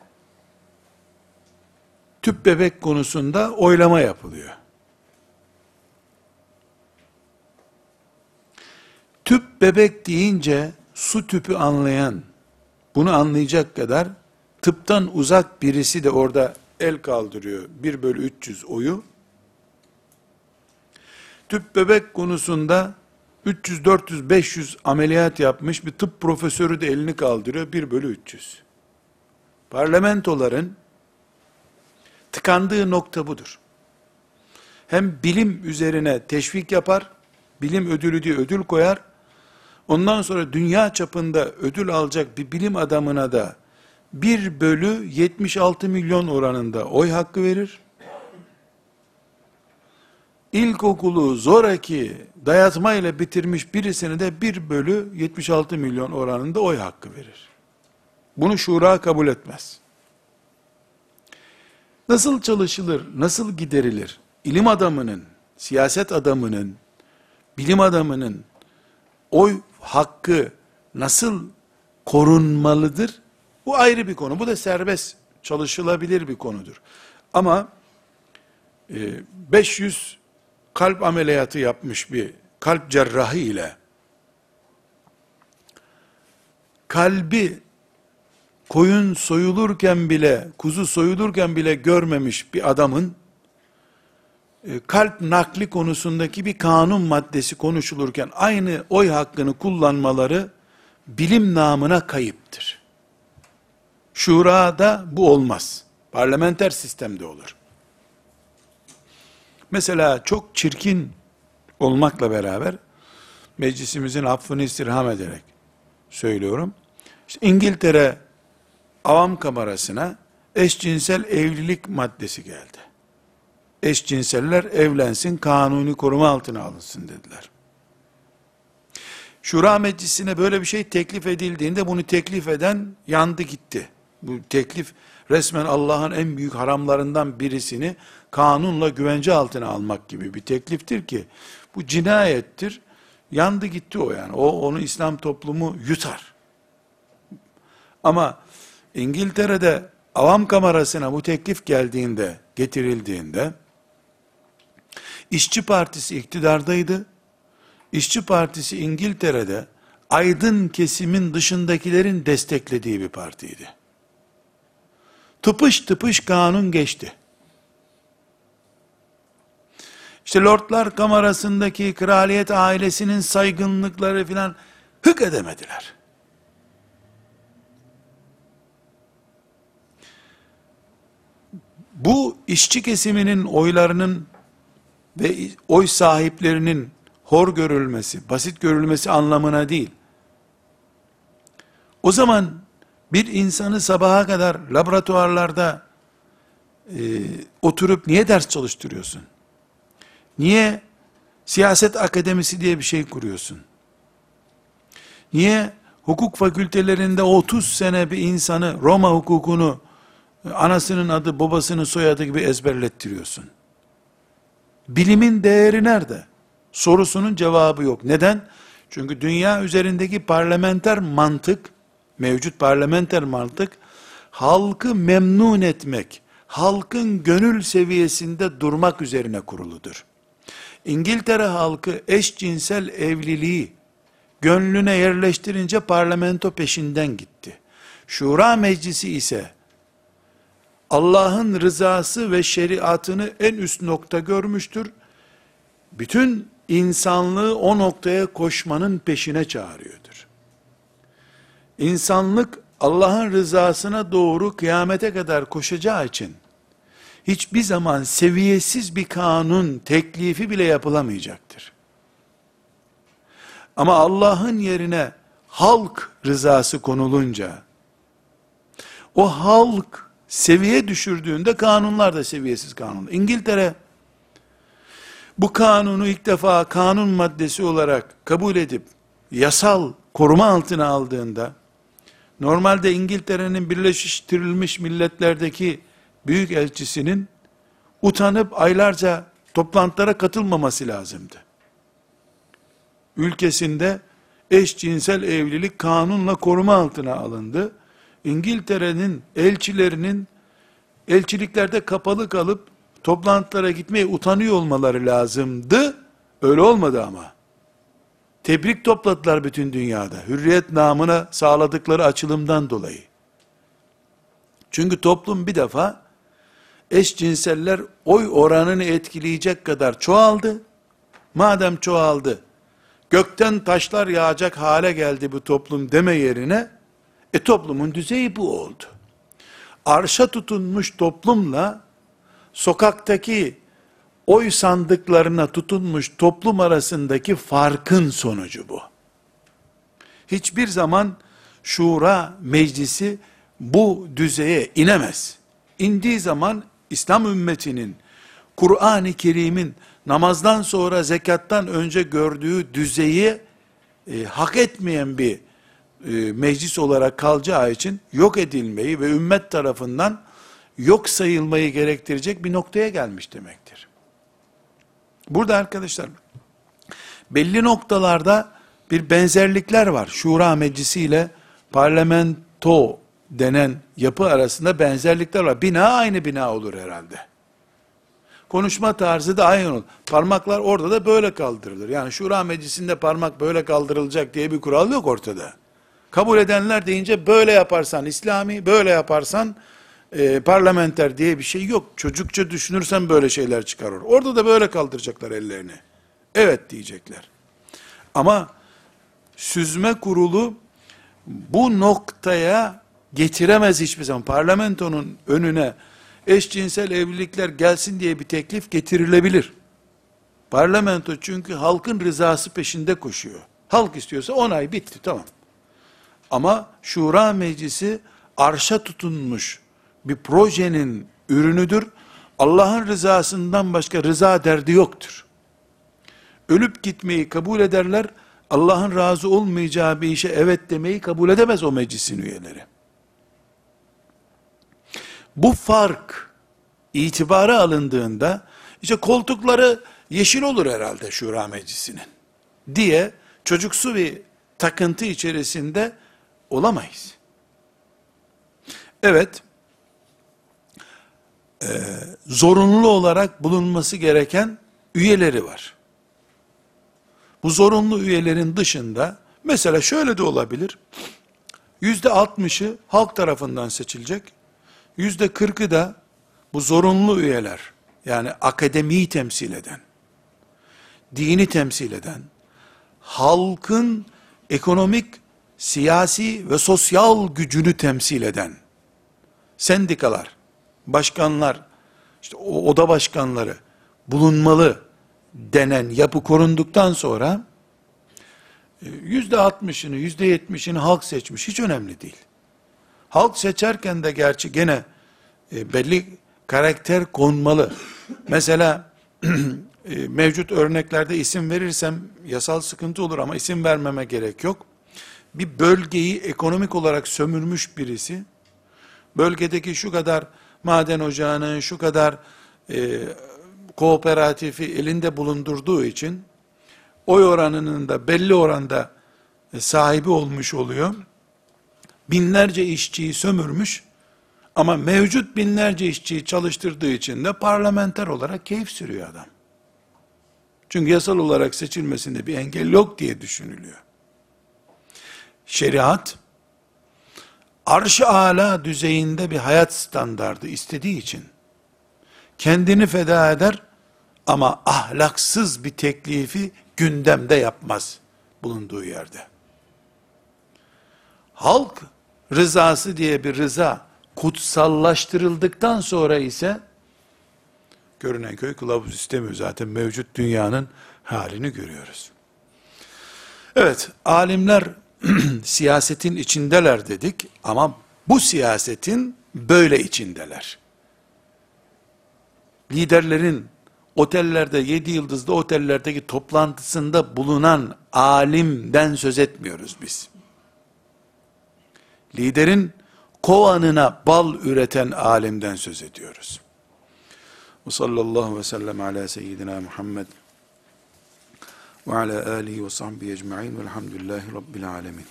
tüp bebek konusunda oylama yapılıyor. Tüp bebek deyince su tüpü anlayan, bunu anlayacak kadar tıptan uzak birisi de orada el kaldırıyor. 1 bölü 300 oyu. Tüp bebek konusunda 300, 400, 500 ameliyat yapmış bir tıp profesörü de elini kaldırıyor. 1 bölü 300. Parlamentoların tıkandığı nokta budur. Hem bilim üzerine teşvik yapar, bilim ödülü diye ödül koyar, ondan sonra dünya çapında ödül alacak bir bilim adamına da 1 bölü 76 milyon oranında oy hakkı verir. İlkokulu zoraki dayatma ile bitirmiş birisine de 1 bölü 76 milyon oranında oy hakkı verir. Bunu şura kabul etmez. Nasıl çalışılır, nasıl giderilir? İlim adamının, siyaset adamının, bilim adamının oy hakkı nasıl korunmalıdır? Bu ayrı bir konu. Bu da serbest çalışılabilir bir konudur. Ama 500 e, kalp ameliyatı yapmış bir kalp cerrahı ile kalbi koyun soyulurken bile, kuzu soyulurken bile görmemiş bir adamın e, kalp nakli konusundaki bir kanun maddesi konuşulurken aynı oy hakkını kullanmaları bilim namına kayıptır. Şurada bu olmaz. Parlamenter sistemde olur. Mesela çok çirkin olmakla beraber meclisimizin affını istirham ederek söylüyorum. İşte İngiltere avam kamerasına eşcinsel evlilik maddesi geldi. Eşcinseller evlensin, kanuni koruma altına alınsın dediler. Şura meclisine böyle bir şey teklif edildiğinde bunu teklif eden yandı gitti. Bu teklif resmen Allah'ın en büyük haramlarından birisini kanunla güvence altına almak gibi bir tekliftir ki bu cinayettir. Yandı gitti o yani. O onu İslam toplumu yutar. Ama İngiltere'de avam kamerasına bu teklif geldiğinde, getirildiğinde, İşçi Partisi iktidardaydı. İşçi Partisi İngiltere'de aydın kesimin dışındakilerin desteklediği bir partiydi. Tıpış tıpış kanun geçti. İşte Lordlar Kamerası'ndaki kraliyet ailesinin saygınlıkları filan hık edemediler. Bu işçi kesiminin oylarının ve oy sahiplerinin hor görülmesi, basit görülmesi anlamına değil. O zaman bir insanı sabaha kadar laboratuvarlarda e, oturup niye ders çalıştırıyorsun? Niye siyaset akademisi diye bir şey kuruyorsun? Niye hukuk fakültelerinde 30 sene bir insanı Roma hukukunu anasının adı babasının soyadı gibi ezberlettiriyorsun? Bilimin değeri nerede? Sorusunun cevabı yok. Neden? Çünkü dünya üzerindeki parlamenter mantık, mevcut parlamenter mantık, halkı memnun etmek, halkın gönül seviyesinde durmak üzerine kuruludur. İngiltere halkı eşcinsel evliliği gönlüne yerleştirince parlamento peşinden gitti. Şura meclisi ise Allah'ın rızası ve şeriatını en üst nokta görmüştür. Bütün insanlığı o noktaya koşmanın peşine çağırıyordur. İnsanlık Allah'ın rızasına doğru kıyamete kadar koşacağı için hiçbir zaman seviyesiz bir kanun teklifi bile yapılamayacaktır. Ama Allah'ın yerine halk rızası konulunca O halk seviye düşürdüğünde kanunlar da seviyesiz kanun. İngiltere bu kanunu ilk defa kanun maddesi olarak kabul edip yasal koruma altına aldığında normalde İngiltere'nin birleştirilmiş milletlerdeki büyük elçisinin utanıp aylarca toplantılara katılmaması lazımdı. Ülkesinde eşcinsel evlilik kanunla koruma altına alındı. İngiltere'nin elçilerinin elçiliklerde kapalı kalıp toplantılara gitmeye utanıyor olmaları lazımdı. Öyle olmadı ama. Tebrik topladılar bütün dünyada. Hürriyet namına sağladıkları açılımdan dolayı. Çünkü toplum bir defa eşcinseller oy oranını etkileyecek kadar çoğaldı. Madem çoğaldı, gökten taşlar yağacak hale geldi bu toplum deme yerine, e toplumun düzeyi bu oldu. Arşa tutunmuş toplumla, sokaktaki oy sandıklarına tutunmuş toplum arasındaki farkın sonucu bu. Hiçbir zaman şura meclisi bu düzeye inemez. İndiği zaman İslam ümmetinin Kur'an-ı Kerim'in namazdan sonra zekattan önce gördüğü düzeyi e, hak etmeyen bir e, meclis olarak kalacağı için yok edilmeyi ve ümmet tarafından yok sayılmayı gerektirecek bir noktaya gelmiş demektir. Burada arkadaşlar belli noktalarda bir benzerlikler var. Şura Meclisi ile parlamento denen yapı arasında benzerlikler var. Bina aynı bina olur herhalde. Konuşma tarzı da aynı olur. Parmaklar orada da böyle kaldırılır. Yani Şura Meclisi'nde parmak böyle kaldırılacak diye bir kural yok ortada. Kabul edenler deyince böyle yaparsan İslami, böyle yaparsan e, parlamenter diye bir şey yok. Çocukça düşünürsen böyle şeyler çıkarır. Orada da böyle kaldıracaklar ellerini. Evet diyecekler. Ama süzme kurulu bu noktaya getiremez hiçbir zaman. Parlamentonun önüne eşcinsel evlilikler gelsin diye bir teklif getirilebilir. Parlamento çünkü halkın rızası peşinde koşuyor. Halk istiyorsa onay bitti tamam. Ama şura meclisi arşa tutunmuş bir projenin ürünüdür. Allah'ın rızasından başka rıza derdi yoktur. Ölüp gitmeyi kabul ederler. Allah'ın razı olmayacağı bir işe evet demeyi kabul edemez o meclisin üyeleri. Bu fark itibara alındığında işte koltukları yeşil olur herhalde şura meclisinin diye çocuksu bir takıntı içerisinde olamayız. Evet, e, zorunlu olarak bulunması gereken üyeleri var. Bu zorunlu üyelerin dışında, mesela şöyle de olabilir, yüzde altmışı halk tarafından seçilecek, yüzde kırkı da bu zorunlu üyeler, yani akademiyi temsil eden, dini temsil eden, halkın ekonomik, siyasi ve sosyal gücünü temsil eden, sendikalar, başkanlar, işte oda başkanları bulunmalı denen yapı korunduktan sonra e, yüzde altmışını, yüzde yetmişini halk seçmiş. Hiç önemli değil. Halk seçerken de gerçi gene e, belli karakter konmalı. Mesela (clears throat) e, mevcut örneklerde isim verirsem yasal sıkıntı olur ama isim vermeme gerek yok. Bir bölgeyi ekonomik olarak sömürmüş birisi, bölgedeki şu kadar maden ocağının, şu kadar e, kooperatifi elinde bulundurduğu için, oy oranının da belli oranda e, sahibi olmuş oluyor. Binlerce işçiyi sömürmüş, ama mevcut binlerce işçiyi çalıştırdığı için de parlamenter olarak keyif sürüyor adam. Çünkü yasal olarak seçilmesinde bir engel yok diye düşünülüyor. Şeriat, arş-ı ala düzeyinde bir hayat standardı istediği için, kendini feda eder ama ahlaksız bir teklifi gündemde yapmaz bulunduğu yerde. Halk rızası diye bir rıza kutsallaştırıldıktan sonra ise görünen köy kılavuz istemiyor. Zaten mevcut dünyanın halini görüyoruz. Evet, alimler (clears throat) siyasetin içindeler dedik ama bu siyasetin böyle içindeler. Liderlerin otellerde, yedi yıldızlı otellerdeki toplantısında bulunan alimden söz etmiyoruz biz liderin kovanına bal üreten alimden söz ediyoruz. Ve sallallahu ve sellem ala seyyidina Muhammed ve ala alihi ve sahbihi ecma'in velhamdülillahi rabbil alemin.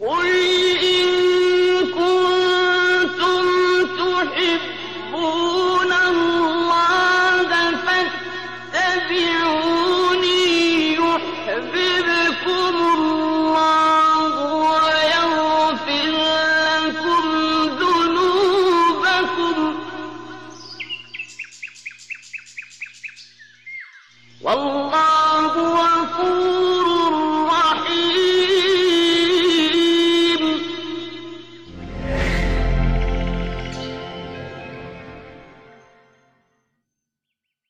قل إن كنتم تحبون